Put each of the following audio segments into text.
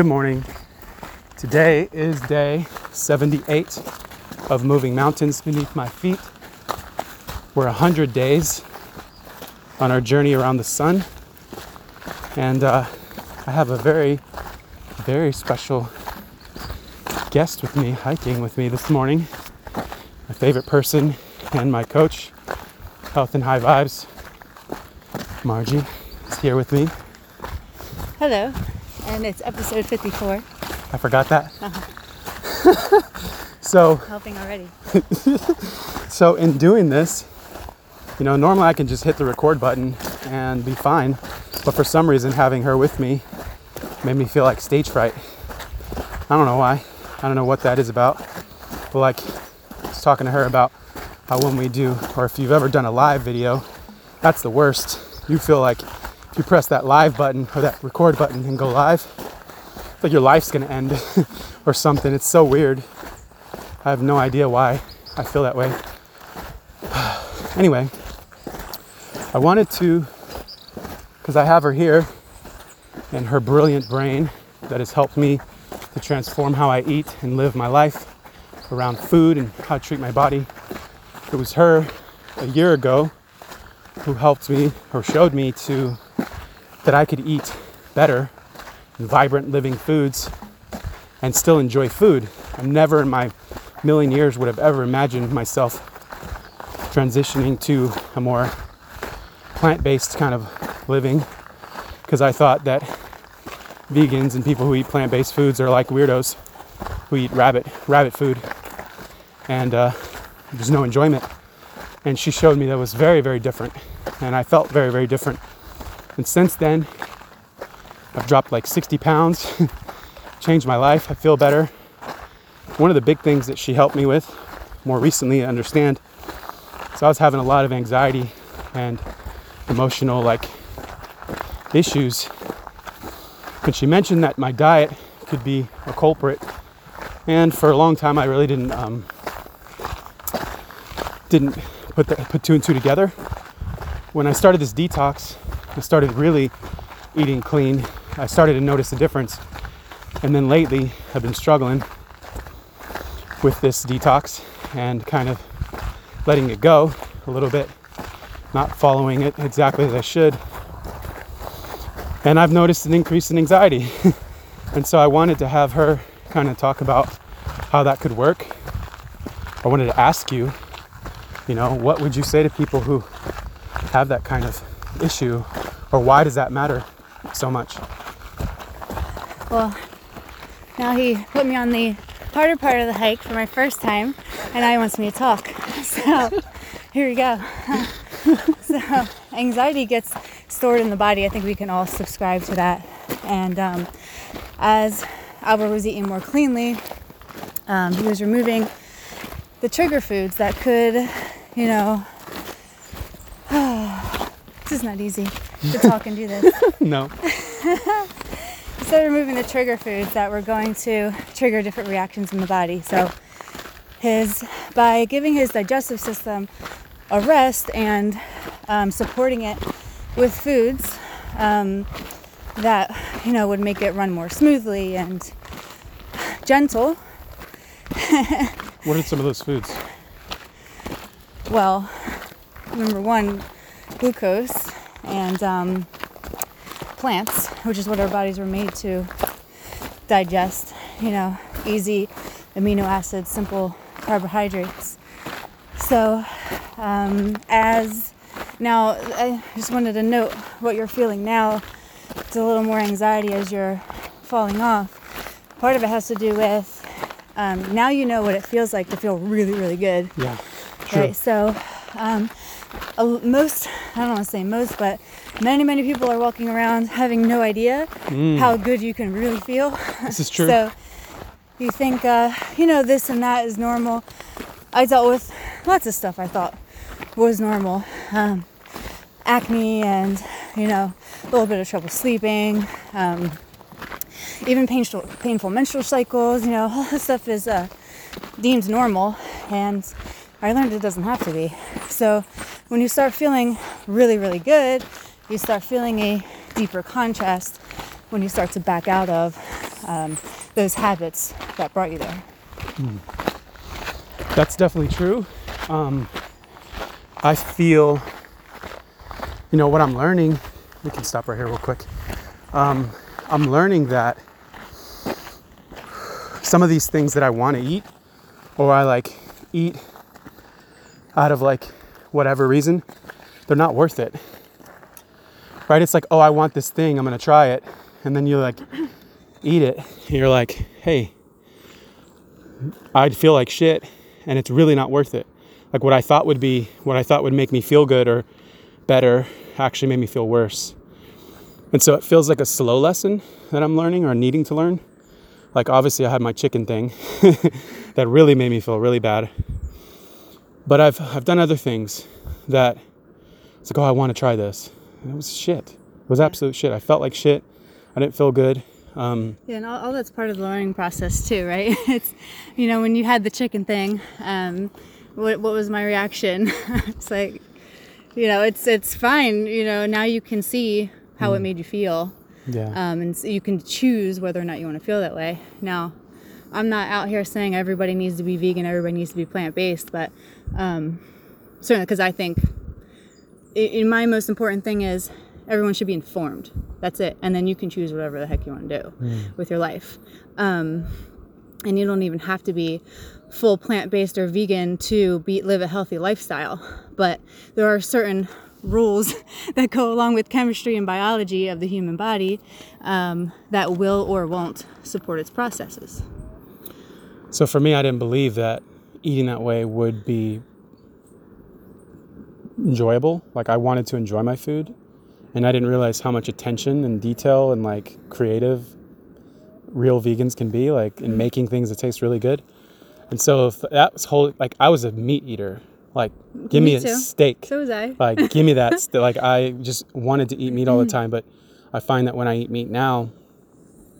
Good morning. Today is day 78 of moving mountains beneath my feet. We're 100 days on our journey around the sun. And uh, I have a very, very special guest with me, hiking with me this morning. My favorite person and my coach, Health and High Vibes, Margie, is here with me. Hello, and it's episode 54. I forgot that. Uh-huh. so, Helping already. so in doing this, you know, normally I can just hit the record button and be fine, but for some reason, having her with me made me feel like stage fright. I don't know why. I don't know what that is about. But like, I was talking to her about how when we do, or if you've ever done a live video, that's the worst. You feel like you press that live button or that record button and go live, it's like your life's gonna end or something. It's so weird. I have no idea why I feel that way. anyway, I wanted to, because I have her here and her brilliant brain that has helped me to transform how I eat and live my life around food and how to treat my body. It was her a year ago who helped me or showed me to that I could eat better and vibrant living foods and still enjoy food. I never in my million years would have ever imagined myself transitioning to a more plant-based kind of living because I thought that vegans and people who eat plant-based foods are like weirdos who eat rabbit rabbit food. And uh, there's no enjoyment. And she showed me that was very very different. And i felt very very different and since then i've dropped like 60 pounds changed my life i feel better. One of the big things that she helped me with more recently to understand. So i was having a lot of anxiety and emotional like issues. And she mentioned that my diet could be a culprit. And for a long time i really didn't um, didn't put the, put two and two together. When I started this detox, I started really eating clean. I started to notice a difference. And then lately, I've been struggling with this detox and kind of letting it go a little bit, not following it exactly as I should. And I've noticed an increase in anxiety. and so I wanted to have her kind of talk about how that could work. I wanted to ask you you know, what would you say to people who have that kind of issue, or why does that matter so much? Well, now he put me on the harder part of the hike for my first time, and now he wants me to talk. So here we go. so anxiety gets stored in the body. I think we can all subscribe to that. And um, as Albert was eating more cleanly, um, he was removing the trigger foods that could you know, this is not easy to talk and do this. no. Instead of removing the trigger foods that were going to trigger different reactions in the body. So his by giving his digestive system a rest and um, supporting it with foods um, that you know would make it run more smoothly and gentle. what are some of those foods? well, number one, glucose and um, plants, which is what our bodies were made to digest. You know, easy amino acids, simple carbohydrates. So, um, as now, I just wanted to note what you're feeling now. It's a little more anxiety as you're falling off. Part of it has to do with um, now you know what it feels like to feel really, really good. Yeah. True. Right. So, um, most, I don't want to say most, but many, many people are walking around having no idea mm. how good you can really feel. This is true. so, you think, uh, you know, this and that is normal. I dealt with lots of stuff I thought was normal. Um, acne and, you know, a little bit of trouble sleeping. Um, even painful, painful menstrual cycles, you know, all this stuff is uh, deemed normal. And I learned it doesn't have to be. So when you start feeling really, really good, you start feeling a deeper contrast when you start to back out of um, those habits that brought you there. That's definitely true. Um, I feel, you know, what I'm learning. We can stop right here real quick. Um, I'm learning that some of these things that I want to eat, or I like eat out of like whatever reason, they're not worth it. Right? It's like, oh, I want this thing, I'm gonna try it. And then you like eat it. You're like, hey, I'd feel like shit and it's really not worth it. Like what I thought would be, what I thought would make me feel good or better actually made me feel worse. And so it feels like a slow lesson that I'm learning or needing to learn. Like obviously I had my chicken thing that really made me feel really bad. But I've I've done other things that it's like, oh, I want to try this. And it was shit. It was absolute shit. I felt like shit. I didn't feel good. Um, Yeah, and all, all that's part of the learning process too, right? It's, you know, when you had the chicken thing, um, what what was my reaction? it's like, you know, it's it's fine. You know, now you can see how it made you feel, yeah. um, and so you can choose whether or not you want to feel that way. Now, I'm not out here saying everybody needs to be vegan, everybody needs to be plant based, but um, certainly because I think i i my most important thing is everyone should be informed. That's it, and then you can choose whatever the heck you want to do with your life. Um, and you don't even have to be full plant-based or vegan to be live a healthy lifestyle but there are certain rules that go along with chemistry and biology of the human body um, that will or won't support its processes So for me, I didn't believe that eating that way would be enjoyable. Like I wanted to enjoy my food, and I didn't realize how much attention and detail and like creative real vegans can be like in making things that taste really good. And so if that was whole like I was a meat eater. Like give me, Me a too. steak. so was i like give me that st- like i just wanted to eat meat all the time but i find that when i eat meat now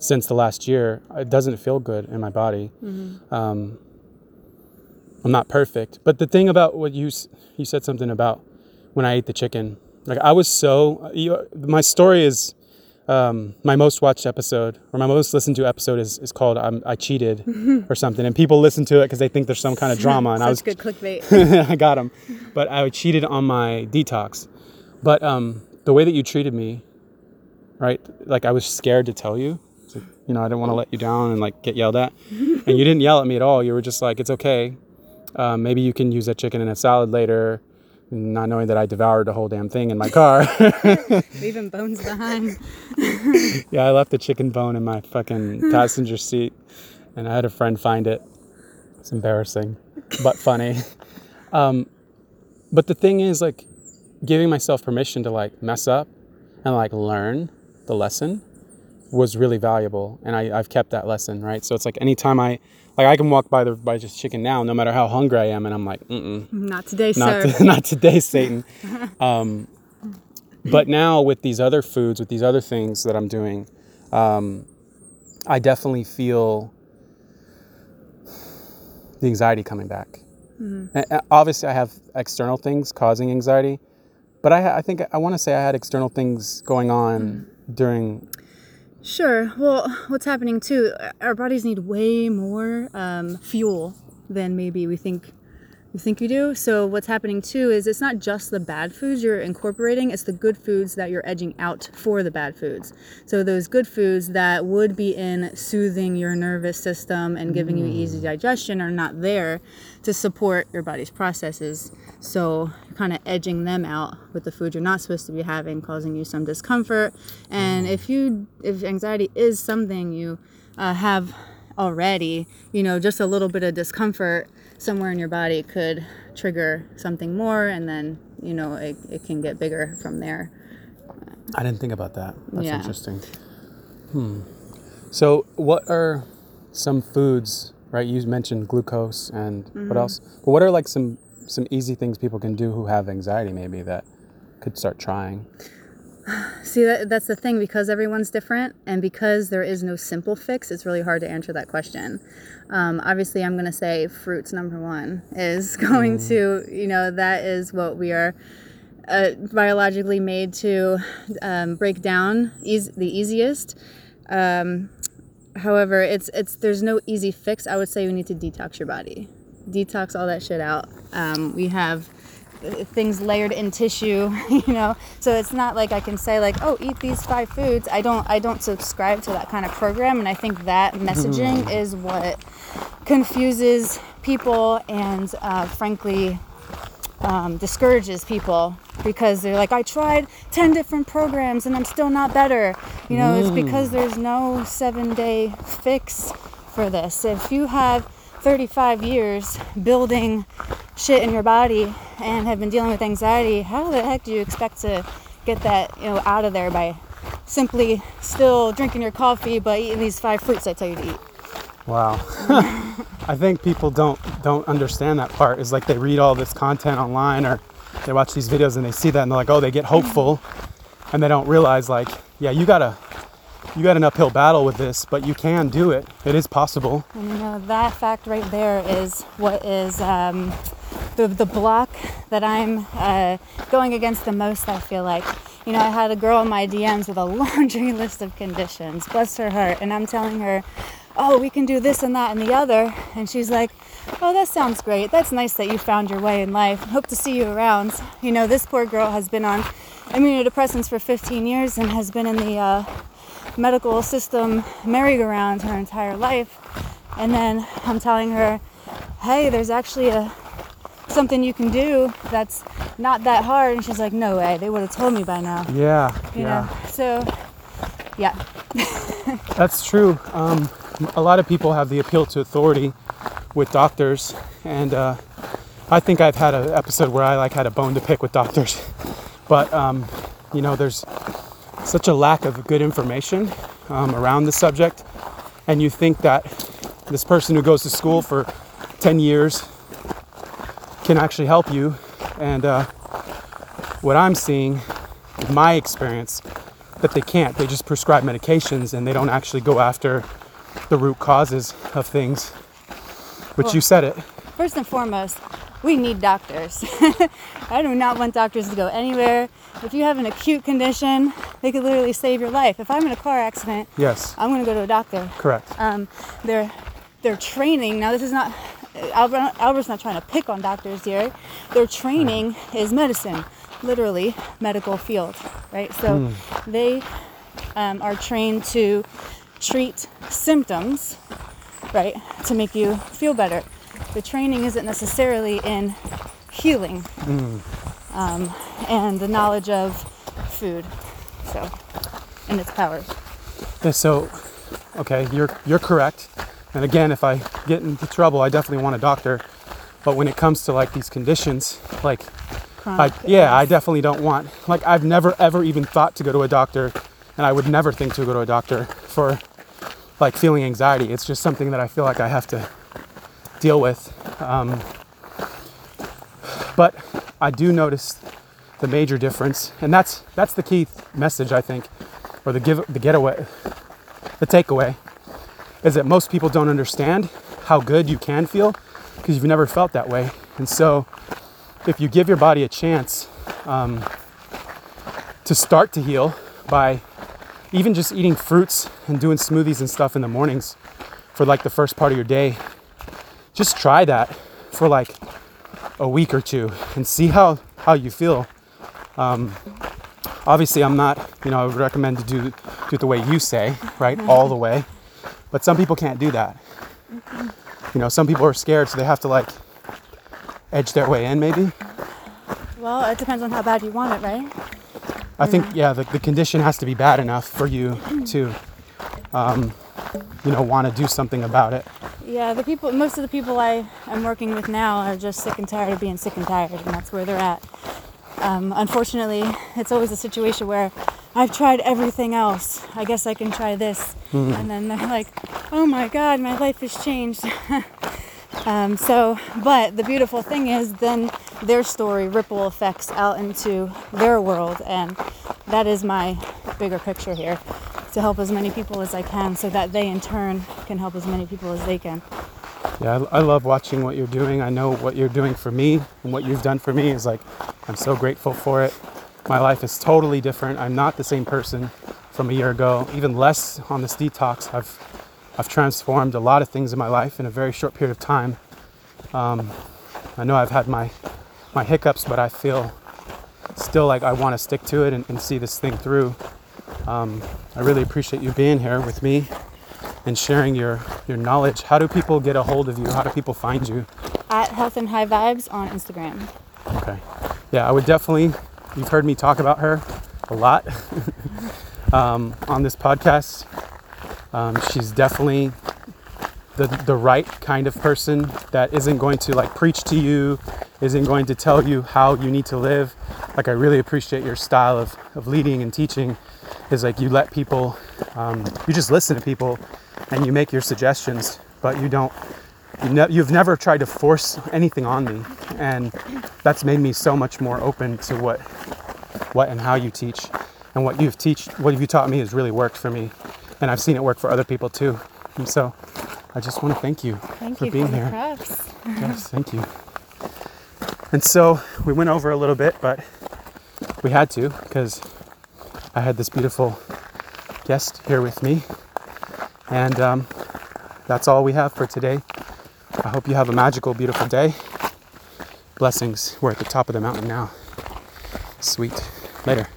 since the last year it doesn't feel good in my body um, i'm not perfect but the thing about what you you said something about when i ate the chicken like i was so you, my story is um, my most watched episode or my most listened to episode is, is called I'm, i cheated or something and people listen to it because they think there's some kind of drama and i was Such good clickbait I got them. But I cheated on my detox. But um, the way that you treated me, right? Like I was scared to tell you. So, you know, I didn't want to let you down and like get yelled at. and you didn't yell at me at all. You were just like, it's okay. Um, maybe you can use that chicken in a salad later. Not knowing that I devoured the whole damn thing in my car. leaving bones behind yeah, I left the chicken bone in my fucking passenger seat, and I had a friend find it. It's embarrassing, but funny. Um, but the thing is, like, giving myself permission to like mess up and like learn the lesson was really valuable, and I, I've kept that lesson, right? So it's like anytime I, like, I can walk by the by just chicken now, no matter how hungry I am, and I'm like, Mm-mm, not today not, sir to, not today, Satan. Um, but now with these other foods, with these other things that I'm doing, um, I definitely feel the anxiety coming back. Mm-hmm. And obviously, I have external things causing anxiety, but I, I think I want to say I had external things going on Mm-hmm. during. Sure. Well, what's happening too? Our bodies need way more um, fuel than maybe we think we think we do. So what's happening too is it's not just the bad foods you're incorporating; it's the good foods that you're edging out for the bad foods. So those good foods that would be in soothing your nervous system and giving you easy digestion are not there to support your body's processes. So you're kind of edging them out with the food you're not supposed to be having, causing you some discomfort. And if you, if anxiety is something you uh, have already, you know, just a little bit of discomfort somewhere in your body could trigger something more, and then you know it, it can get bigger from there. I didn't think about that. That's Yeah. interesting. Hmm. So, what are some foods? Right, you mentioned glucose and Mm-hmm. what else? But what are like some some easy things people can do who have anxiety, maybe that could start trying? See, that, that's the thing because everyone's different and because there is no simple fix, it's really hard to answer that question. Um, obviously, I'm going to say fruits number one is going to, you know, that is what we are uh, biologically made to um, break down eas- the easiest. Um, however, it's it's there's no easy fix. I would say you need to detox your body, detox all that shit out. Um, we have uh, things layered in tissue, you know. So it's not like I can say like, oh, eat these five foods. I don't I don't subscribe to that kind of program, and I think that messaging is what confuses people and uh, frankly um, discourages people because they're like, I tried 10 different programs and I'm still not better. You know, it's because there's no seven day fix for this. If you have 35 years building shit in your body and have been dealing with anxiety, how the heck do you expect to get that, you know, out of there by simply still drinking your coffee but eating these five fruits I tell you to eat? Wow. I think people don't don't understand that part. Is like they read all this content online or they watch these videos and they see that and they're like, oh, they get hopeful, and they don't realize like, yeah, you gotta you got an uphill battle with this, but you can do it. It is possible. That fact right there is what is um, the the block that I'm uh, going against the most. I feel like you know I had a girl in my DMs with a laundry list of conditions. Bless her heart, and I'm telling her, oh, we can do this and that and the other, and she's like. Oh, that sounds great. That's nice that you found your way in life. Hope to see you around. You know, this poor girl has been on immunodepressants for 15 years and has been in the uh, medical system merry-go-round her entire life and then i'm telling her hey there's actually a something you can do that's not that hard. And she's like no way. They would have told me by now. Yeah, you yeah, know? So yeah. That's true. Um, a lot of people have the appeal to authority with doctors, and uh, I think I've had an episode where I like had a bone to pick with doctors, but um, you know, there's such a lack of good information um, around the subject, and you think that this person who goes to school for 10 years can actually help you, and uh, what I'm seeing, in my experience, that they can't. They just prescribe medications and they don't actually go after the root causes of things. Which you said it. first and foremost we need doctors i do not want doctors to go anywhere if you have an acute condition they could literally save your life if i'm in a car accident Yes, i'm going to go to a doctor correct. um, their their training. Now, this is not Albert, Albert's not trying to pick on doctors here. Their training is medicine, literally medical field, right? So they um, are trained to treat symptoms, right, to make you feel better. The training isn't necessarily in healing um, and the knowledge of food, so and its powers. So, okay, you're you're correct. And again, if I get into trouble, I definitely want a doctor. But when it comes to like these conditions, like I, yeah, I definitely don't want. Like I've never ever even thought to go to a doctor, and I would never think to go to a doctor for like feeling anxiety. It's just something that I feel like I have to deal with. Um, but I do notice the major difference, and that's that's the key message I think, or the give the getaway, the takeaway, is that most people don't understand how good you can feel because you've never felt that way, and so if you give your body a chance um, to start to heal by even just eating fruits and doing smoothies and stuff in the mornings for like the first part of your day, just try that for like a week or two and see how how you feel. Um, obviously, I'm not, you know, I would recommend to do do it the way you say, right, all the way. But some people can't do that. You know, some people are scared, so they have to like edge their way in, maybe. Well, it depends on how bad you want it, right? I think, yeah, the, the condition has to be bad enough for you to, um, you know, want to do something about it. Yeah, the people, most of the people I am working with now are just sick and tired of being sick and tired, and that's where they're at. Um, unfortunately, it's always a situation where I've tried everything else. I guess I can try this, and then they're like, "Oh my God, my life has changed." um, so, but the beautiful thing is, then their story ripple effects out into their world, and that is my bigger picture here to help as many people as I can so that they in turn can help as many people as they can. Yeah, I, I love watching what you're doing. I know what you're doing for me and what you've done for me is like I'm so grateful for it. My life is totally different. I'm not the same person from a year ago, even less on this detox. I've, I've transformed a lot of things in my life in a very short period of time. Um, I know I've had my, my hiccups, but I feel still like I want to stick to it and, and see this thing through. Um, I really appreciate you being here with me and sharing your, your knowledge. How do people get a hold of you? How do people find you? At Health and High Vibes on Instagram. Okay. Yeah, I would definitely, you've heard me talk about her a lot um, on this podcast. Um, she's definitely the, the right kind of person that isn't going to like preach to you, isn't going to tell you how you need to live. Like, I really appreciate your style of, of leading and teaching is like you let people, um, you just listen to people and you make your suggestions, but you don't, you you've never tried to force anything on me. And that's made me so much more open to what, what and how you teach. And what you've teach, what you taught me has really worked for me. And I've seen it work for other people too. And so I just want to thank you Thank for you being for here. Yes, thank you. And so we went over a little bit, but we had to because I had this beautiful guest here with me. And um, that's all we have for today. I hope you have a magical, beautiful day. Blessings. We're at the top of the mountain now. Sweet. Later.